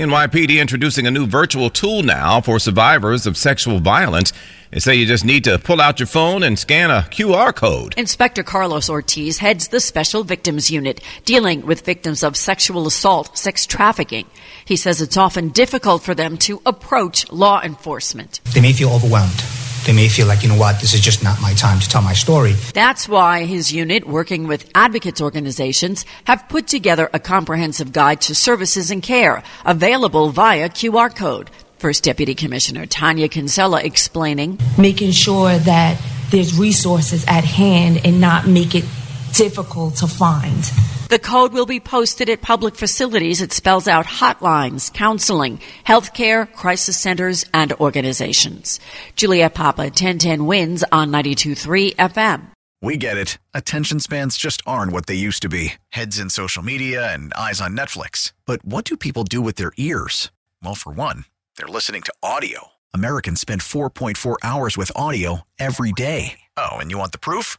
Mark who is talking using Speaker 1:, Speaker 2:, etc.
Speaker 1: NYPD introducing a new virtual tool now for survivors of sexual violence. They say you just need to pull out your phone and scan a QR code.
Speaker 2: Inspector Carlos Ortiz heads the Special Victims Unit, dealing with victims of sexual assault, sex trafficking. He says it's often difficult for them to approach law enforcement.
Speaker 3: They may feel overwhelmed they may feel like, you know what, this is just not my time to tell my story.
Speaker 2: That's why his unit, working with advocates organizations, have put together a comprehensive guide to services and care available via QR code. First Deputy Commissioner Tania Kinsella explaining
Speaker 4: making sure that there's resources at hand and not make it difficult to find.
Speaker 2: The code will be posted at public facilities. It spells out hotlines, counseling, healthcare, crisis centers, and organizations. Juliet Papa, 1010 WINS on 92.3 FM.
Speaker 5: We get it. Attention spans just aren't what they used to be heads in social media and eyes on Netflix. But what do people do with their ears? Well, for one, they're listening to audio. Americans spend 4.4 hours with audio every day. Oh, and you want the proof?